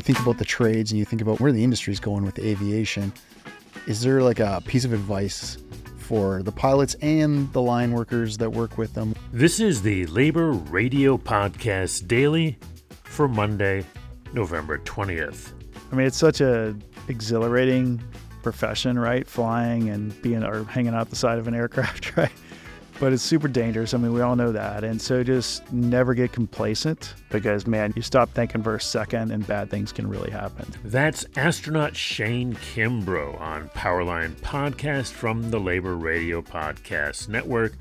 think about the trades and you think about where the industry is going with aviation, is there like a piece of advice for the pilots and the line workers that work with them? This is the Labor Radio Podcast Daily for Monday, November 20th. I mean, it's such a exhilarating profession, right? Flying and being or hanging out the side of an aircraft, right? But it's super dangerous. I mean, we all know that. And so just never get complacent because, man, you stop thinking for a second and bad things can really happen. That's astronaut Shane Kimbrough on Powerline Podcast from the Labor Radio Podcast Network,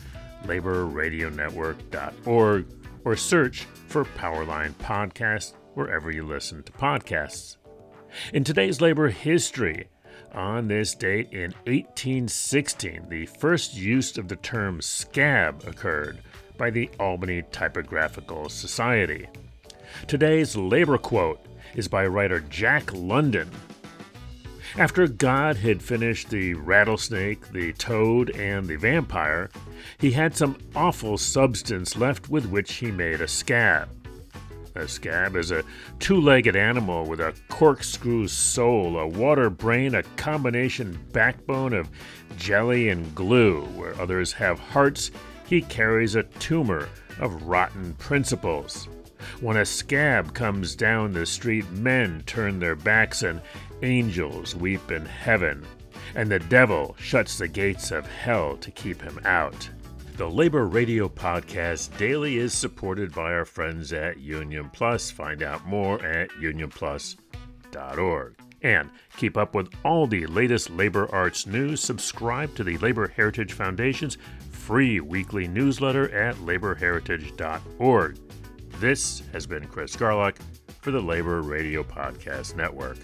laborradionetwork.org, or search for Powerline Podcast wherever you listen to podcasts. In today's labor history, on this date in 1816, the first use of the term scab occurred by the Albany Typographical Society. Today's labor quote is by writer Jack London. After God had finished the rattlesnake, the toad, and the vampire, he had some awful substance left with which he made a scab. A scab is a two legged animal with a corkscrew soul, a water brain, a combination backbone of jelly and glue. Where others have hearts, he carries a tumor of rotten principles. When a scab comes down the street, men turn their backs and angels weep in heaven, and the devil shuts the gates of hell to keep him out. The Labor Radio Podcast Daily is supported by our friends at Union Plus. Find out more at unionplus.org. And keep up with all the latest labor arts news. Subscribe to the Labor Heritage Foundation's free weekly newsletter at laborheritage.org. This has been Chris Garlock for the Labor Radio Podcast Network.